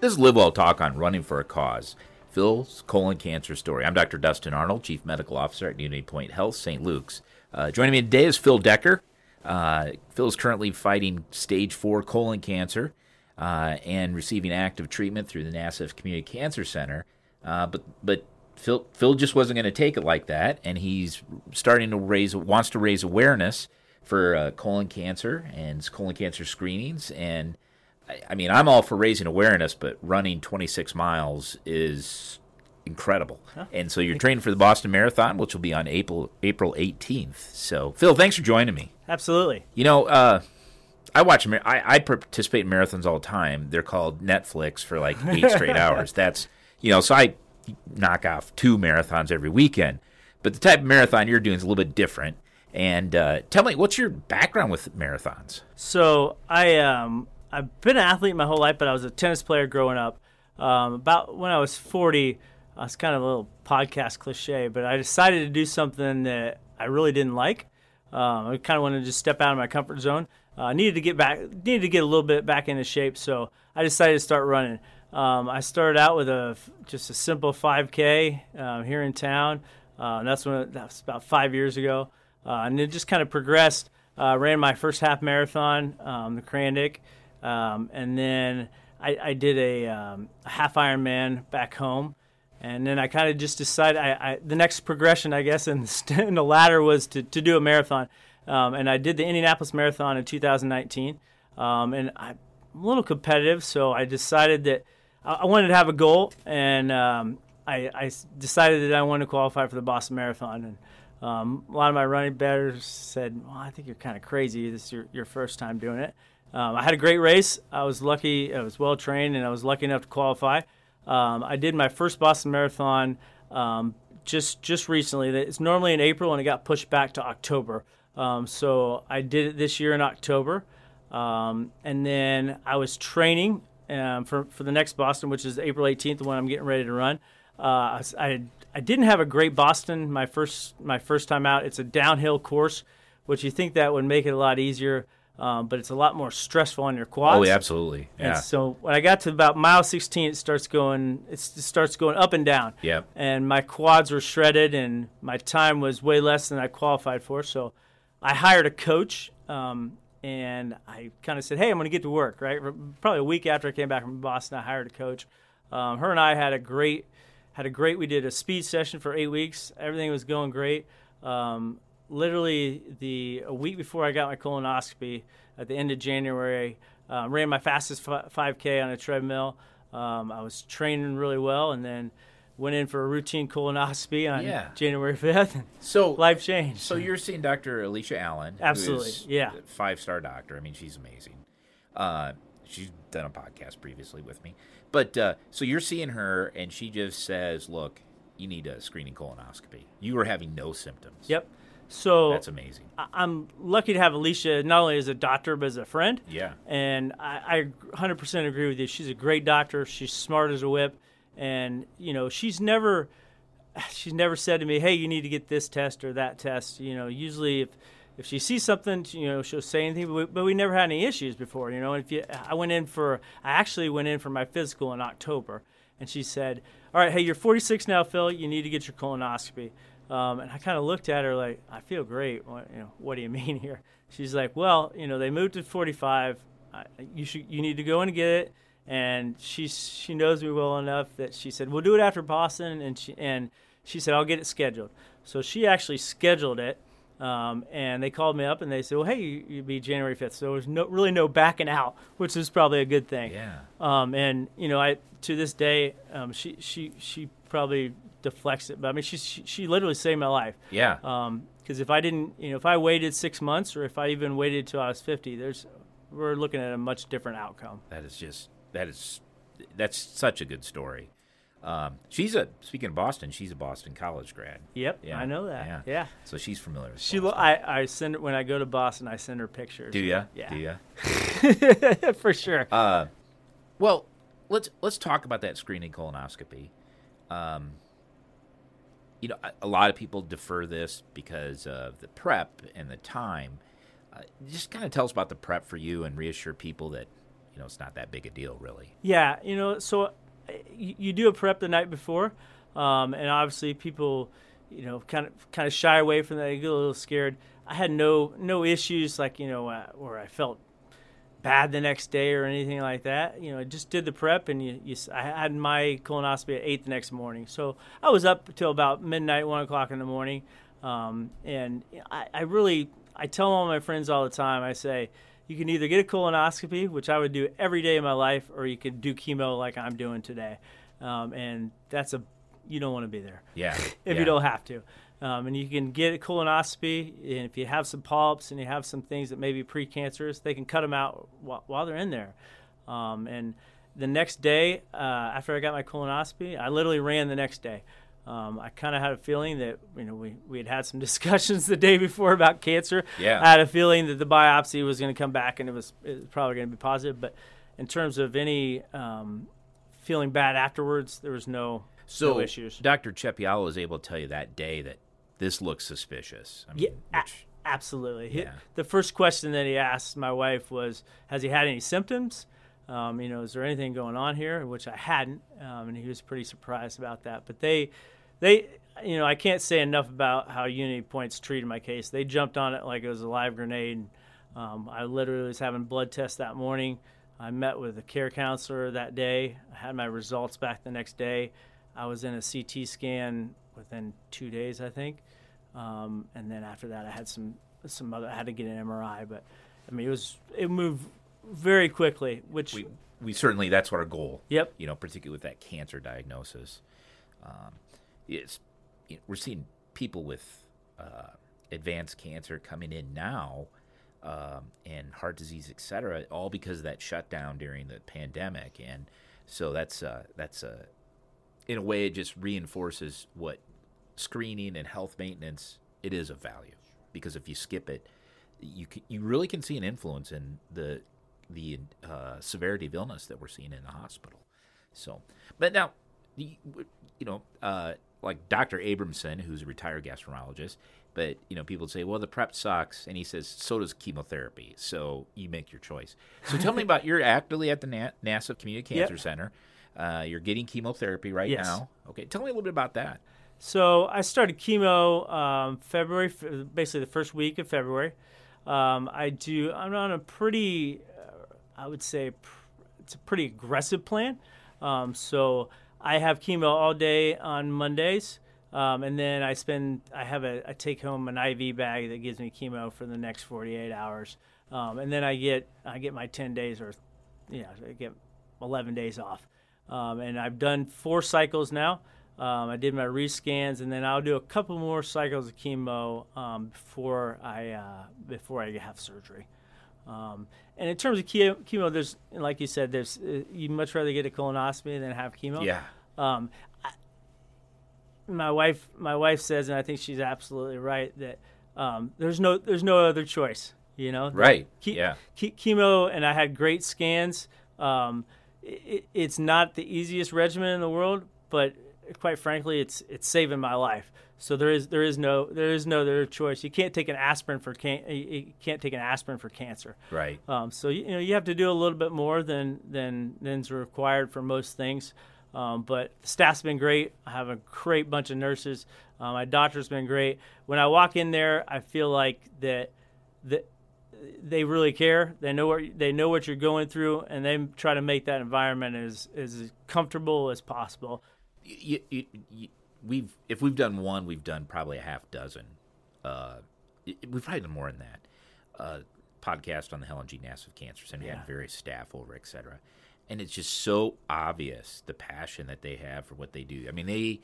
This is Live Well Talk on Running for a Cause. Phil's colon cancer story. I'm Dr. Dustin Arnold, Chief Medical Officer at UnityPoint Health, St. Luke's. Uh, joining me today is Phil Decker. Uh, Phil is currently fighting stage four colon cancer uh, and receiving active treatment through the Nassif Community Cancer Center. Uh, but but Phil Phil just wasn't going to take it like that, and he's starting to raise wants to raise awareness for uh, colon cancer and colon cancer screenings. And I, mean, I'm all for raising awareness, but running 26 miles is incredible. Huh. And so you're training for the Boston Marathon, which will be on April April 18th. So Phil, thanks for joining me. Absolutely. You know, uh, I watch. I, I participate in marathons all the time. They're called Netflix for like eight straight hours. That's you know. So I knock off two marathons every weekend. But the type of marathon you're doing is a little bit different. And uh, tell me, what's your background with marathons? So I um, I've been an athlete my whole life, but I was a tennis player growing up. Um, about when I was 40, uh, it's kind of a little podcast cliche, but I decided to do something that I really didn't like. Um, I kind of wanted to just step out of my comfort zone. Uh, I uh, needed to get back, needed to get a little bit back into shape, so I decided to start running. Um, I started out with a just a simple 5K uh, here in town. Uh, that's when that was about five years ago, uh, and it just kind of progressed. Uh, ran my first half marathon, um, the CRANDIC, um, and then I, I did a, um, a, half Ironman back home, and then I kind of just decided I, I, the next progression, I guess, in the, in the ladder was to, to do a marathon, um, and I did the Indianapolis Marathon in 2019, um, and I'm a little competitive, so I decided that I wanted to have a goal, and um, I, I, decided that I wanted to qualify for the Boston Marathon. And um, a lot of my running betters said, "Well, I think you're kind of crazy. This is your, your first time doing it." Um, I had a great race. I was lucky. I was well trained, and I was lucky enough to qualify. Um, I did my first Boston Marathon um, just just recently. It's normally in April, and it got pushed back to October. Um, so I did it this year in October. Um, and then I was training um, for for the next Boston, which is April 18th, when I'm getting ready to run. Uh, I I didn't have a great Boston my first my first time out. It's a downhill course, which you think that would make it a lot easier. Um, but it's a lot more stressful on your quads. Oh, yeah, absolutely. Yeah. And so when I got to about mile 16, it starts going. it starts going up and down. Yep. And my quads were shredded, and my time was way less than I qualified for. So I hired a coach, um, and I kind of said, "Hey, I'm going to get to work." Right, probably a week after I came back from Boston, I hired a coach. Um, her and I had a great, had a great. We did a speed session for eight weeks. Everything was going great. Um, literally, the a week before I got my colonoscopy, at the end of January, uh, ran my fastest 5K on a treadmill. Um, I was training really well, and then went in for a routine colonoscopy on yeah. January 5th. So life changed. So you're seeing Dr. Alicia Allen. Absolutely. Yeah. Five star doctor. I mean, she's amazing. Uh, she's done a podcast previously with me. But uh, so you're seeing her, and she just says, look, you need a screening colonoscopy. You were having no symptoms. Yep. So that's amazing. I- am lucky to have Alicia not only as a doctor but as a friend. Yeah. And I, I 100% agree with you. She's a great doctor. She's smart as a whip and you know she's never she's never said to me hey you need to get this test or that test you know usually if if she sees something you know she'll say anything but we, but we never had any issues before you know if you i went in for i actually went in for my physical in october and she said all right hey you're 46 now phil you need to get your colonoscopy um, and i kind of looked at her like i feel great what, you know what do you mean here she's like well you know they moved to 45 I, you should you need to go in and get it and she she knows me well enough that she said we'll do it after Boston, and she and she said I'll get it scheduled. So she actually scheduled it, um, and they called me up and they said, well, hey, you, would be January fifth. So there's no really no backing out, which is probably a good thing. Yeah. Um, and you know, I to this day, um, she she she probably deflects it, but I mean, she she, she literally saved my life. Yeah. Because um, if I didn't, you know, if I waited six months, or if I even waited till I was fifty, there's we're looking at a much different outcome. That is just that is that's such a good story. Um, she's a speaking of Boston, she's a Boston College grad. Yep, yeah, I know that. Yeah, yeah. So she's familiar. with She, Boston. I, I send her when I go to Boston. I send her pictures. Do you? Yeah. Do you? For sure. Uh, well, let's let's talk about that screening colonoscopy. Um, you know, a, lot of people defer this because of the prep and the time. Uh, just kind of tell us about the prep for you and reassure people that you know it's not that big a deal really. Yeah, you know, so uh, you, you do a prep the night before, um, and obviously people, you know, kind of kind of shy away from that. They get a little scared. I had no no issues like you know uh, where I felt bad the next day or anything like that. You know, I just did the prep, and you, you, I had my colonoscopy at eight the next morning. So I was up till about midnight, one o'clock in the morning, um, and I, I really I tell all my friends all the time. I say you can either get a colonoscopy, which I would do every day of my life, or you could do chemo like I'm doing today, um, and that's a you don't want to be there. Yeah. if yeah. you don't have to. Um, and you can get a colonoscopy, and if you have some polyps and you have some things that may be precancerous, they can cut them out while, while they're in there. Um, and the next day, uh, after I got my colonoscopy, I literally ran the next day. Um, I kind of had a feeling that you know we, we had had some discussions the day before about cancer. Yeah. I had a feeling that the biopsy was going to come back and it was, it was probably going to be positive. But in terms of any um, feeling bad afterwards, there was no so no issues. Dr. Chepialo was able to tell you that day that this looks suspicious. I mean, Yeah, which- a- absolutely. He- Yeah. the first question that he asked my wife was, "Has he had any symptoms? Um, you know, is there anything going on here?" Which I hadn't, um, and he was pretty surprised about that. But they, they, you know, I can't say enough about how UnityPoint's treated my case. They jumped on it like it was a live grenade. Um, I literally was having blood tests that morning. I met with a care counselor that day. I had my results back the next day. I was in a CT scan within two days, I think. Um, and then after that, I had some some other. I had to get an MRI, but I mean, it was it moved very quickly. Which we we certainly that's our goal. Yep. You know, particularly with that cancer diagnosis, um, it's you know, we're seeing people with uh, advanced cancer coming in now, um, and heart disease, et cetera, all because of that shutdown during the pandemic, and so that's uh, that's uh, in a way it just reinforces what screening and health maintenance it is of value because if you skip it, you can, you really can see an influence in the the uh, severity of illness that we're seeing in the hospital. So, but now, you, know, uh, like Dr. Abramson, who's a retired gastroenterologist, but you know, people say, well, the prep sucks, and he says, so does chemotherapy. So you make your choice. So tell me about you're actively at the Na- Nassif Community Cancer Yep. Center. Uh, you're getting chemotherapy right Yes. now. Okay, tell me a little bit about that. So I started chemo um, February, basically the first week of February. Um, I do. I'm on a pretty, uh, I would say, pr- it's a pretty aggressive plan. Um, so I have chemo all day on Mondays, um, and then I spend. I have a. I take home an IV bag that gives me chemo for the next 48 hours, um, and then I get. I get my 10 days or, you know, I get 11 days off, um, and I've done four cycles now. Um, I did my rescans, and then I'll do a couple more cycles of chemo um, before I uh, before I have surgery. Um, and in terms of chemo, chemo, there's like you said, there's uh, you much rather get a colonoscopy than have chemo. Yeah. Um, I, my wife, my wife says, and I think she's absolutely right that um, there's no there's no other choice. You know. Right. Ke- yeah. ke- chemo, and I had great scans. Um, it, it's not the easiest regimen in the world, but quite frankly, it's it's saving my life. So there is there is no there is no other choice. You can't take an aspirin for can you- can't take an aspirin for cancer. Right. Um, so you, you know you have to do a little bit more than than than's required for most things. Um, but the staff's been great. I have a great bunch of nurses. Uh, my doctor's been great. When I walk in there, I feel like that that they really care. They know what they know what you're going through, and they try to make that environment as as comfortable as possible. You, you, you, we've if we've done one, we've done probably a half dozen. Uh, we've probably done more than that. Uh, podcast on the Helen G. Nassif Cancer Center, Yeah. and various staff over, et cetera. And it's just so obvious the passion that they have for what they do. I mean, they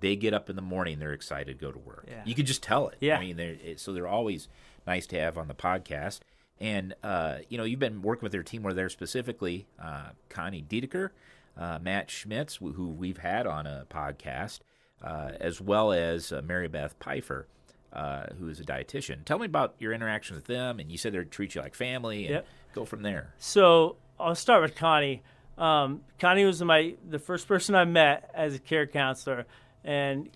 they get up in the morning, they're excited to go to work. Yeah. You could just tell it. Yeah. I mean, they're, so they're always nice to have on the podcast. And uh, you know, you've been working with their team where they're specifically uh, Connie Diedeker, uh, Matt Schmitz, who we've had on a podcast, uh, as well as uh, Mary Beth Pfeiffer, uh, who is a dietitian. Tell me about your interactions with them. And you said they treat you like family, and Yep. go from there. So I'll start with Connie. Um, Connie was my the first person I met as a care counselor, and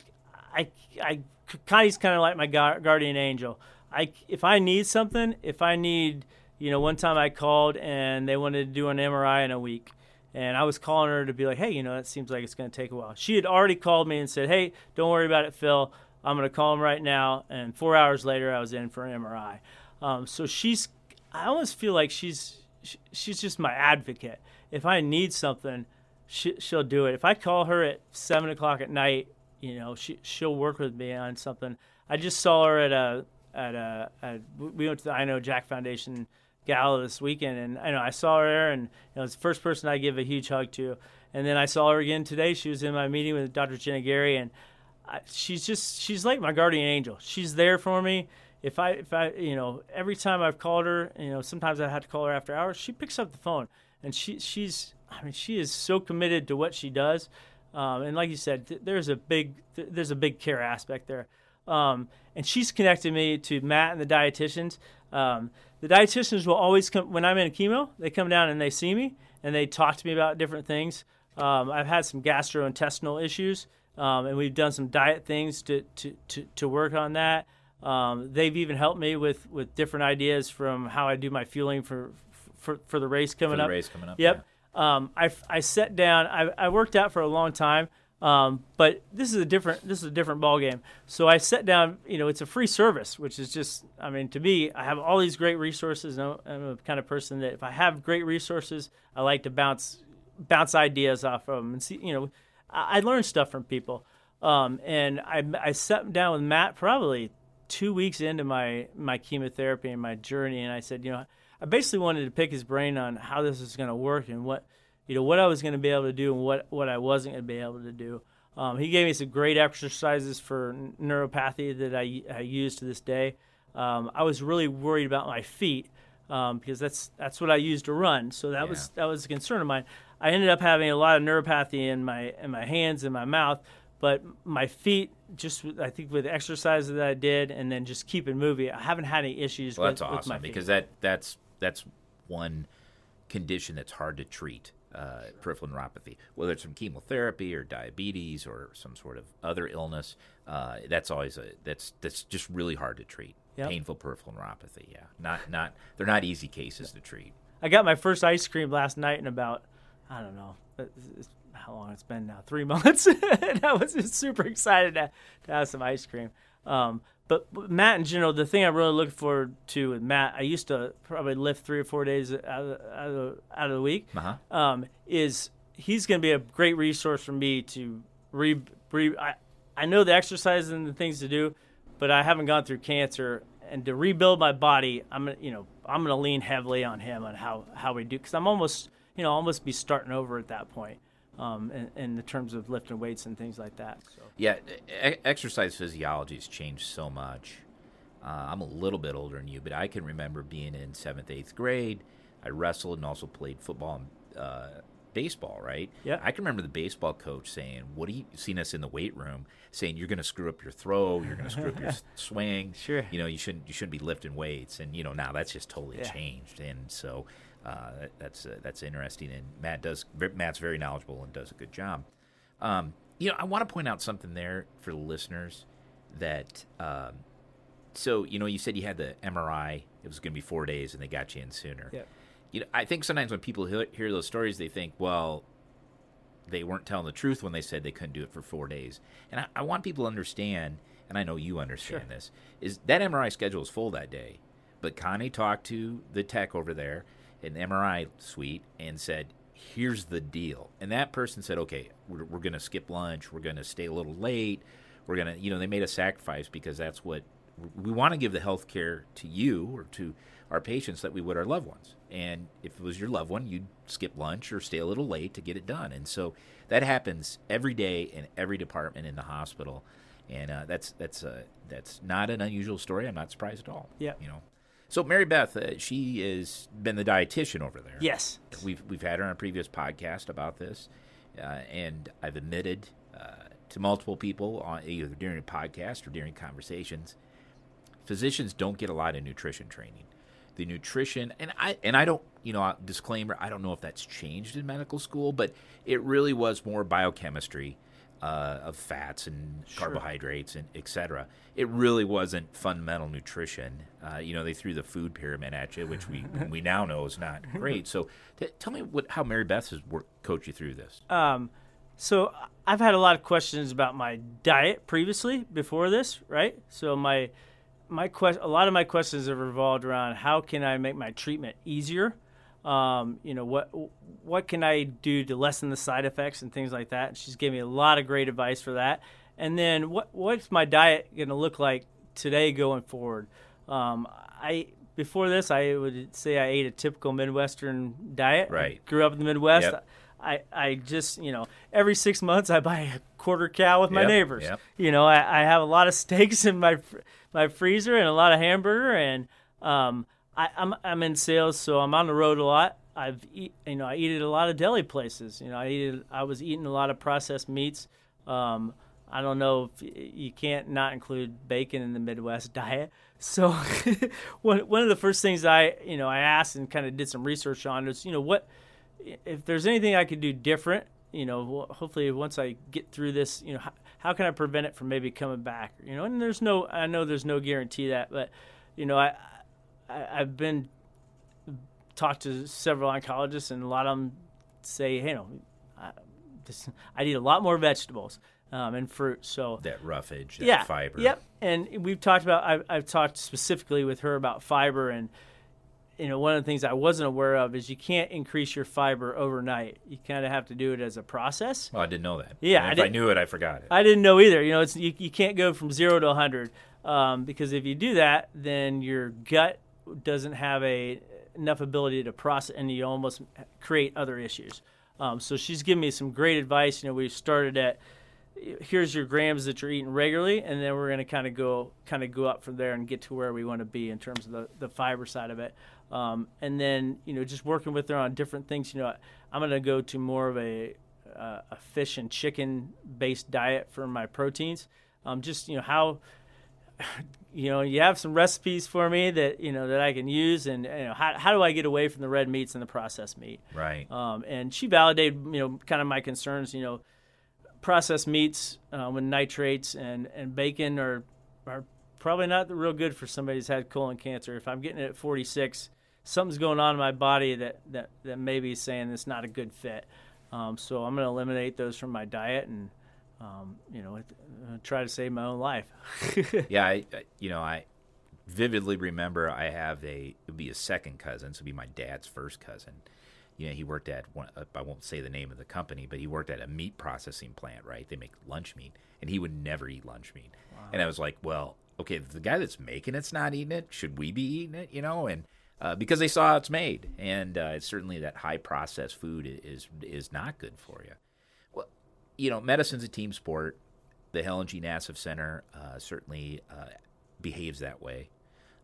I, I Connie's kind of like my gu- guardian angel. I if I need something, if I need you know, one time I called and they wanted to do an MRI in a week. And I was calling her to be like, hey, you know, that seems like it's going to take a while. She had already called me and said, hey, don't worry about it, Phil. I'm going to call him right now. And four hours later, I was in for an MRI. Um, so she's, I almost feel like she's, she's just my advocate. If I need something, she, will do it. If I call her at seven o'clock at night, you know, she she'll work with me on something. I just saw her at a at a at, we went to the I Know Jack Foundation gala this weekend, and I know I saw her and you know, the first person I give a huge hug to. And then I saw her again today. She was in my meeting with Dr. Jenna Gary, and I, she's just she's like my guardian angel. She's there for me. If I if I you know every time I've called her, you know sometimes I had to call her after hours. She picks up the phone, and she she's I mean she is so committed to what she does. Um, and like you said, th- there's a big th- there's a big care aspect there. Um, and she's connected me to Matt and the dietitians. Um, the dietitians will always come when I'm in a chemo. They come down and they see me and they talk to me about different things. Um, I've had some gastrointestinal issues, um, and we've done some diet things to to to, to work on that. Um, they've even helped me with with different ideas from how I do my fueling for for, for the race coming for the up. Race coming up. Yep. Yeah. Um, I, I sat down. I, I worked out for a long time, um, but this is a different this is a different ball game. So I sat down. You know, it's a free service, which is just. I mean, to me, I have all these great resources. I'm a kind of person that if I have great resources, I like to bounce bounce ideas off of them and see. You know, I, I learn stuff from people. Um, and I, I sat down with Matt probably two weeks into my my chemotherapy and my journey, and I said, you know I basically wanted to pick his brain on how this is going to work and what you know what I was going to be able to do and what what I wasn't going to be able to do. Um, he gave me some great exercises for neuropathy that I, I use to this day. Um, I was really worried about my feet um, because that's that's what I used to run. So that yeah. was that was a concern of mine. I ended up having a lot of neuropathy in my in my hands and my mouth, but my feet just I think with exercises that I did and then just keeping moving, I haven't had any issues. Well, with, that's awesome because that that's that's one condition that's hard to treat. Uh, peripheral neuropathy, whether it's from chemotherapy or diabetes or some sort of other illness, uh, that's always a that's that's just really hard to treat. Yep. Painful peripheral neuropathy, yeah, not not they're not easy cases to treat. I got my first ice cream last night in about I don't know how long it's been now, three months. and I was just super excited to, to have some ice cream. Um, but Matt in general, the thing I really look forward to with Matt, I used to probably lift three or four days out of, out of, out of the week, uh-huh. um, is he's going to be a great resource for me to re, re I, I know the exercises and the things to do, but I haven't gone through cancer and to rebuild my body, I'm you know I'm going to lean heavily on him on how how we do because I'm almost you know almost be starting over at that point um, in, in, the terms of lifting weights and things like that. So. Yeah, e- exercise physiology has changed so much. Uh, I'm a little bit older than you, but I can remember being in seventh, eighth grade. I wrestled and also played football and uh, baseball, right? Yeah. I can remember the baseball coach saying, "What do you seen us in the weight room saying you're going to screw up your throw, you're going to screw up your swing. Sure. You know, you shouldn't you shouldn't be lifting weights." And you know, now that's just totally Yeah. changed. And so uh, that, that's uh, that's interesting. And Matt does Matt's very knowledgeable and does a good job. Um, you know, I want to point out something there for the listeners that. Um, so you know, you said you had the MRI. It was going to be four days, and they got you in sooner. Yeah. You know, I think sometimes when people hear, hear those stories, they think, well, they weren't telling the truth when they said they couldn't do it for four days. And I, I want people to understand, and I know you understand Sure. this, is that MRI schedule is full that day. But Connie talked to the tech over there the MRI suite and said, here's the deal. And that person said, okay, we're, we're going to skip lunch. We're going to stay a little late. We're going to, you know, they made a sacrifice because that's what we want to give the health care to you or to our patients that we would our loved ones. And if it was your loved one, you'd skip lunch or stay a little late to get it done. And so that happens every day in every department in the hospital. And uh, that's that's uh, that's not an unusual story. I'm not surprised at all. Yeah. You know. So Mary Beth, uh, she has been the dietitian over there. Yes. We've we've had her on a previous podcast about this, uh, and I've admitted uh, to multiple people on either during a podcast or during conversations, physicians don't get a lot of nutrition training. The nutrition, and I and I don't, you know, disclaimer, I don't know if that's changed in medical school, but it really was more biochemistry. Uh, of fats and sure. carbohydrates and etc. It really wasn't fundamental nutrition. Uh, you know, they threw the food pyramid at you, which we we now know is not great. So, t- tell me what how Mary Beth has worked, coached you through this. Um, so I've had a lot of questions about my diet previously before this, right? So my my quest, a lot of my questions have revolved around how can I make my treatment easier um, you know what what can I do to lessen the side effects and things like that. And she's gave me a lot of great advice for that. And then what what's my diet going to look like today going forward? Um, I before this I would say I ate a typical Midwestern diet. Right. Grew up in the Midwest. Yep. I, I just you know every six months I buy a quarter cow with my yep, neighbors. Yep. You know I, I have a lot of steaks in my my freezer and a lot of hamburger and um, I, am I'm, I'm in sales, so I'm on the road a lot. I've eat, you know I eat at a lot of deli places. You know I eat I was eating a lot of processed meats. Um, I don't know if you can't not include bacon in the Midwest diet. So one one of the first things I you know I asked and kind of did some research on is you know what if there's anything I could do different. You know, hopefully once I get through this, you know, how, how can I prevent it from maybe coming back? You know, and there's no I know there's no guarantee that, but you know I I, have been talked to several oncologists, and a lot of them say, hey, you know, I, this, I need a lot more vegetables um, and fruit. So that roughage, that yeah, fiber. Yep. And we've talked about. I've, I've talked specifically with her about fiber, and you know, one of the things I wasn't aware of is you can't increase your fiber overnight. You kind of have to do it as a process. Well, I didn't know that. Yeah, if I, I, knew it, I forgot it. I didn't know either. You know, it's you, you can't go from zero to 100 um, because if you do that, then your gut doesn't have a enough ability to process, and you almost create other issues. Um, so she's given me some great advice. You know, we started at here's your grams that you're eating regularly, and then we're going to kind of go kind of go up from there and get to where we want to be in terms of the, the fiber side of it. Um, and then you know just working with her on different things. You know, I'm going to go to more of a uh, a fish and chicken based diet for my proteins. Um, just you know how you know, you have some recipes for me that you know that I can use, and you know, how how do I get away from the red meats and the processed meat? Right. Um, and she validated, you know, kind of my concerns. You know, processed meats uh, with nitrates and and bacon are are probably not real good for somebody who's had colon cancer. If I'm getting it at 46, something's going on in my body that that that maybe is saying it's not a good fit. Um, so I'm going to eliminate those from my diet and um, you know, uh, try to save my own life. yeah, I, you know, I vividly remember I have a it would be a second cousin, so it'd be my dad's first cousin. You know, he worked at one, uh, I won't say the name of the company, but he worked at a meat processing plant. Right, they make lunch meat, and he would never eat lunch meat. Wow. And I was like, well, okay, the guy that's making it's not eating it. Should we be eating it? You know, and uh, because they saw how it's made, and uh, it's certainly that high processed food is is not good for you you know, medicine's a team sport. The Helen G. Nassif Center uh, certainly uh, behaves that way.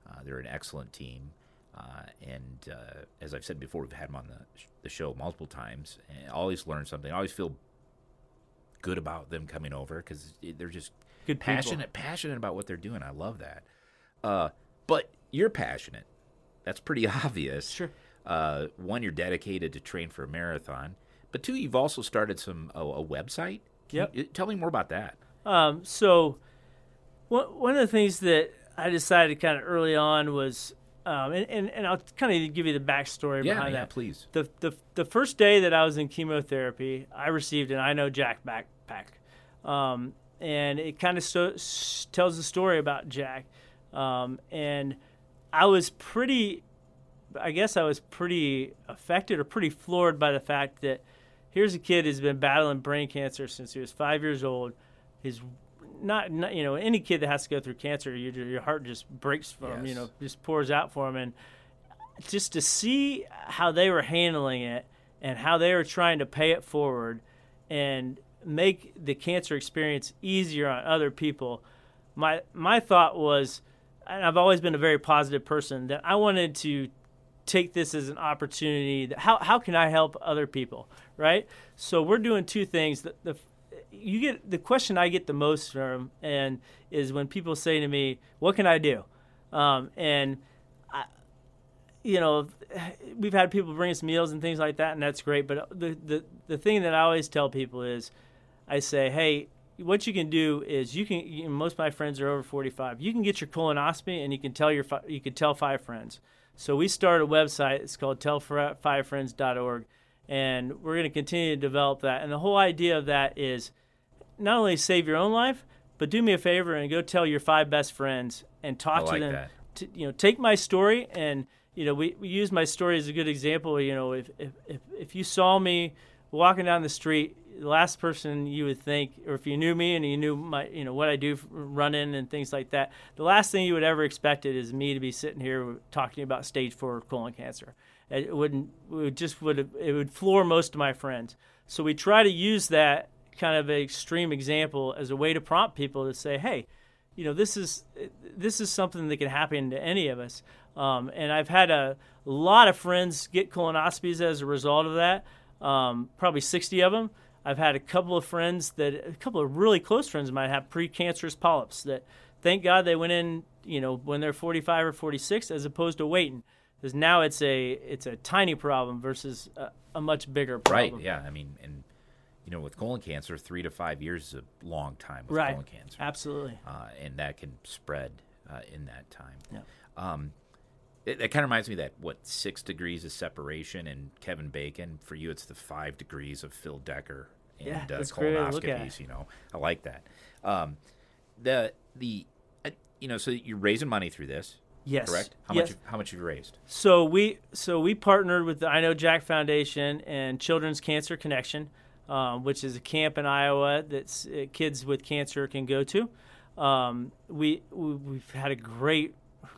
Uh, they're an excellent team. Uh, and uh, as I've said before, we've had them on the, the show multiple times. And I always learn something. I always feel good about them coming over because they're just good passionate, people. passionate about what they're doing. I love that. Uh, but you're passionate. That's pretty obvious. Sure. one, you're dedicated to train for a marathon. But two, you've also started some a, a website. Yep. You, tell me more about that. Um, so, one one of the things that I decided kind of early on was, um, and, and, and I'll kind of give you the backstory yeah, behind yeah, that. please. The, the the first day that I was in chemotherapy, I received an I know Jack backpack, um, and it kind of sto- tells the story about Jack, um, and I was pretty. I guess I was pretty affected or pretty floored by the fact that here's a kid who's been battling brain cancer since he was five years old. He's not, not you know, any kid that has to go through cancer, your, your heart just breaks for yes. him, you know, just pours out for him. And just to see how they were handling it and how they were trying to pay it forward and make the cancer experience easier on other people, my my thought was, and I've always been a very positive person, that I wanted to take this as an opportunity. That how how can I help other people, right? So we're doing two things. The, the you get the question I get the most from and is when people say to me, "What can I do?" Um, and I, you know, we've had people bring us meals and things like that, and that's great. But the the the thing that I always tell people is, I say, hey, what you can do is you can. You, most of my friends are over 45. You can get your colonoscopy, and you can tell your you can tell five friends. So we started a website. It's called tellfivefriends.org, and we're going to continue to develop that. And the whole idea of that is not only save your own life, but do me a favor and go tell your five best friends and talk like to them. To, you know, take my story and you know we, we use my story as a good example. You know, if if if, if you saw me walking down the street the last person you would think, or if you knew me and you knew my, you know, what I do running and things like that, the last thing you would ever expect it is me to be sitting here talking about stage four colon cancer. It wouldn't, it just would, it would floor most of my friends. So we try to use that kind of an extreme example as a way to prompt people to say, hey, you know, this is this is something that can happen to any of us. Um, and I've had a lot of friends get colonoscopies as a result of that. Um, probably 60 of them I've had a couple of friends that a couple of really close friends might have precancerous polyps that thank God they went in, you know, when they're 45 or 46 as opposed to waiting. Because now it's a it's a tiny problem versus a, a much bigger problem. Right. Yeah. I mean, and you know, with colon cancer, three to five years is a long time with right. colon cancer. Absolutely. Uh, and that can spread uh, in that time. Yeah. Um, it, it kind of reminds me of that what six degrees of separation and Kevin Bacon. For you, it's the five degrees of Phil Decker and Yeah, uh, that's great to look at. colonoscopies. You know, I like that. Um, the the uh, you know, so you're raising money through this, Yes. correct? How yes. much? How much have you raised? So we so we partnered with the I Know Jack Foundation and Children's Cancer Connection, um, which is a camp in Iowa that uh, kids with cancer can go to. Um, we, we we've had a great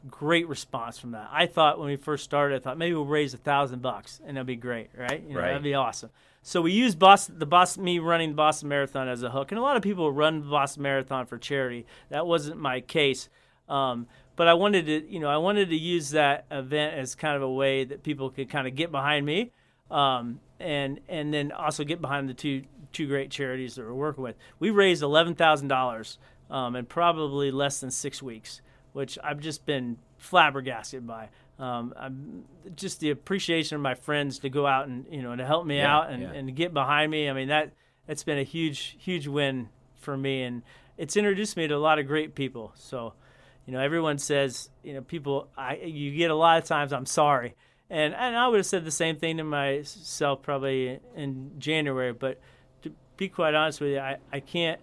great response from that. I thought when we first started, I thought maybe we'll raise a thousand bucks and that'd be great, right? You know, Right. That'd be awesome. So we used Boston, the Boston, me running the Boston Marathon as a hook, and a lot of people run the Boston Marathon for charity. That wasn't my case, um, but I wanted to, you know, I wanted to use that event as kind of a way that people could kind of get behind me, um, and and then also get behind the two two great charities that we're working with. We raised eleven thousand dollars um, in probably less than six weeks, which I've just been flabbergasted by. Um, I'm just the appreciation of my friends to go out and you know to help me Yeah, out and, yeah. and get behind me. I mean that that's been a huge huge win for me, and it's introduced me to a lot of great people. So, you know, everyone says you know people I you get a lot of times I'm sorry, and and I would have said the same thing to myself probably in January, but to be quite honest with you, I, I can't.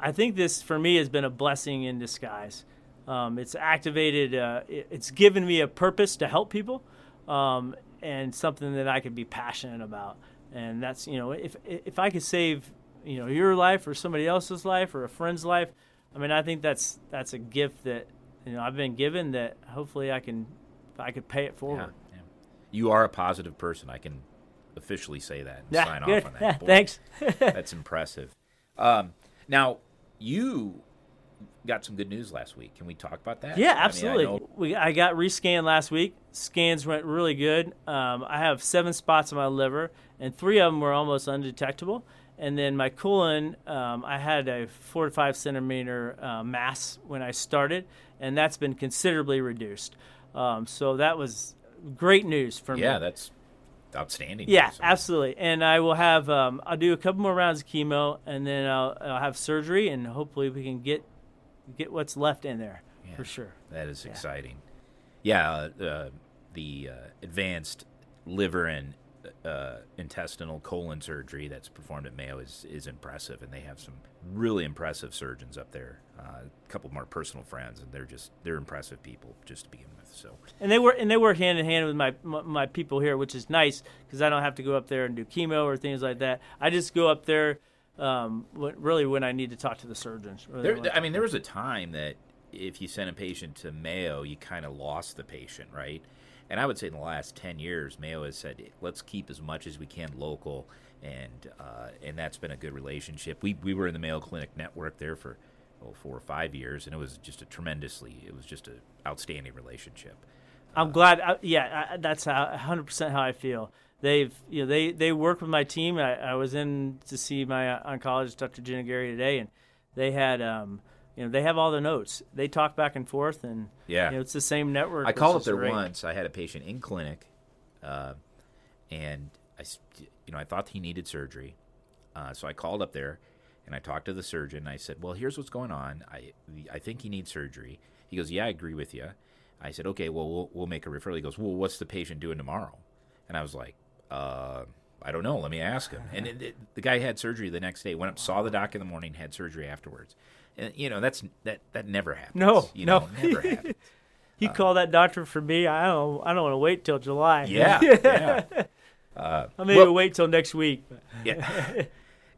I think this for me has been a blessing in disguise. Um, it's activated. Uh, it, it's given me a purpose to help people, um, and something that I could be passionate about. And that's you know, if if I could save you know your life or somebody else's life or a friend's life, I mean, I think that's that's a gift that you know I've been given that hopefully I can I could pay it forward. yeah. You are a positive person. I can officially say that and Yeah, sign good. off on that. Boy, thanks. That's impressive. Um, now you got some good news last week. Can we talk about that? I Yeah, mean, I absolutely. know- we I got rescanned last week. Scans went really good. Um, I have seven spots on my liver, and three of them were almost undetectable. And then my colon, um, I had a four to five centimeter uh, mass when I started, and that's been considerably reduced. Um, so that was great news for me. yeah, that's outstanding. Yeah, news. Absolutely. And I will have um, I'll do a couple more rounds of chemo, and then I'll, I'll have surgery, and hopefully we can get get what's left in there Yeah. for sure. That is exciting. Yeah, uh, the uh, advanced liver and uh, intestinal colon surgery that's performed at Mayo is, is impressive, and they have some really impressive surgeons up there. Uh, a couple of my personal friends, and they're just they're impressive people just to begin with. So and they work and they work hand in hand with my my, my people here, which is nice because I don't have to go up there and do chemo or things like that. I just go up there, um, when, really when I need to talk to the surgeons. there, I mean, there was a time that if you sent a patient to Mayo, you kind of lost the patient, right? And I would say in the last ten years, Mayo has said, let's keep as much as we can local, and uh, and that's been a good relationship. We we were in the Mayo Clinic network there for oh, four or five years, and it was just a tremendously, it was just an outstanding relationship. I'm glad. I, yeah, I, that's how 100 percent how I feel. They've you know they they work with my team. I, I was in to see my uh, oncologist, Dr. Jenna Gary, today, and they had um you know they have all the notes. They talk back and forth, and Yeah. you know, it's the same network. I called up there great. once. I had a patient in clinic, uh, and I, you know, I thought he needed surgery, uh, so I called up there, And I talked to the surgeon. I said, "Well, here's what's going on. I I think he needs surgery." He goes, "Yeah, I agree with you." I said, "Okay, well, we'll we'll make a referral." He goes, "Well, what's the patient doing tomorrow?" And I was like, "Uh, I don't know. Let me ask him." And it, it, the guy had surgery the next day. Went up, saw the doc in the morning, had surgery afterwards. And you know, that's that that never happens. No, you no. know, never happens. You uh, call that doctor for me. I don't. I don't want to wait till July. Yeah, yeah. Uh, I may Well- wait till next week. Yeah.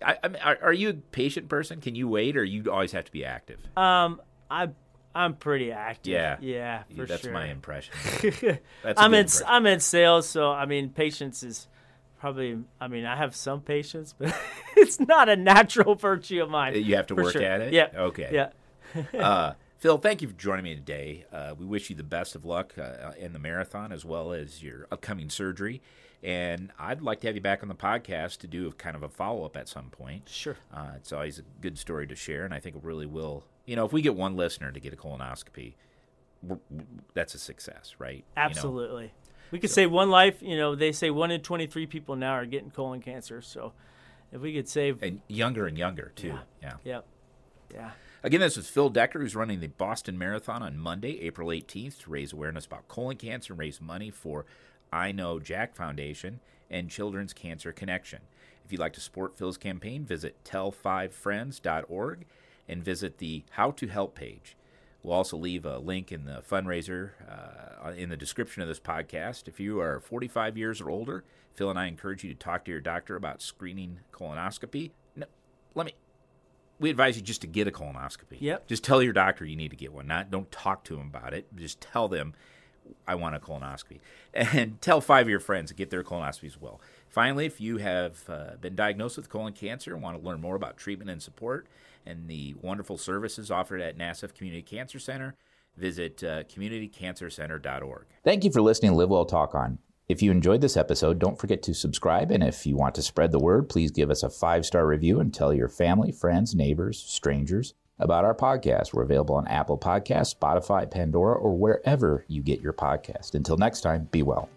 I, I mean, are, are you a patient person? Can you wait, or you always have to be active? Um, I I'm pretty active. Yeah. yeah, for That's sure. my impression. That's I'm in impression. I'm in sales, so I mean, patience is probably. I mean, I have some patience, but it's not a natural virtue of mine. You have to work sure. at it. Yeah. Okay. Yeah. uh, Phil, thank you for joining me today. Uh, we wish you the best of luck uh, in the marathon as well as your upcoming surgery. And I'd like to have you back on the podcast to do a kind of a follow up at some point. Sure. Uh, it's always a good story to share, and I think it really will. You know, if we get one listener to get a colonoscopy, that's a success, right? You know? We could save one life. You know, they say one in 23 people now are getting colon cancer. So if we could save. and younger and younger too. yeah. Yeah. Yeah. Again, this is Phil Decker, who's running the Boston Marathon on Monday, April 18th, to raise awareness about colon cancer and raise money for I Know Jack Foundation and Children's Cancer Connection. If you'd like to support Phil's campaign, visit tell5friends.org and visit the How to Help page. We'll also leave a link in the fundraiser uh, in the description of this podcast. If you are 45 years or older, Phil and I encourage you to talk to your doctor about screening colonoscopy. No, let me we advise you just to get a colonoscopy. Yep. Just tell your doctor you need to get one. Not don't talk to them about it. Just tell them I want a colonoscopy, and tell five of your friends to get their colonoscopies as well. Finally, if you have uh, been diagnosed with colon cancer and want to learn more about treatment and support and the wonderful services offered at Nassif Community Cancer Center, visit uh, communitycancercenter.org. Thank you for listening to Live Well Talk On. If you enjoyed this episode, don't forget to subscribe. And if you want to spread the word, please give us a five star review and tell your family, friends, neighbors, strangers about our podcast. We're available on Apple Podcasts, Spotify, Pandora, or wherever you get your podcast. Until next time, be well.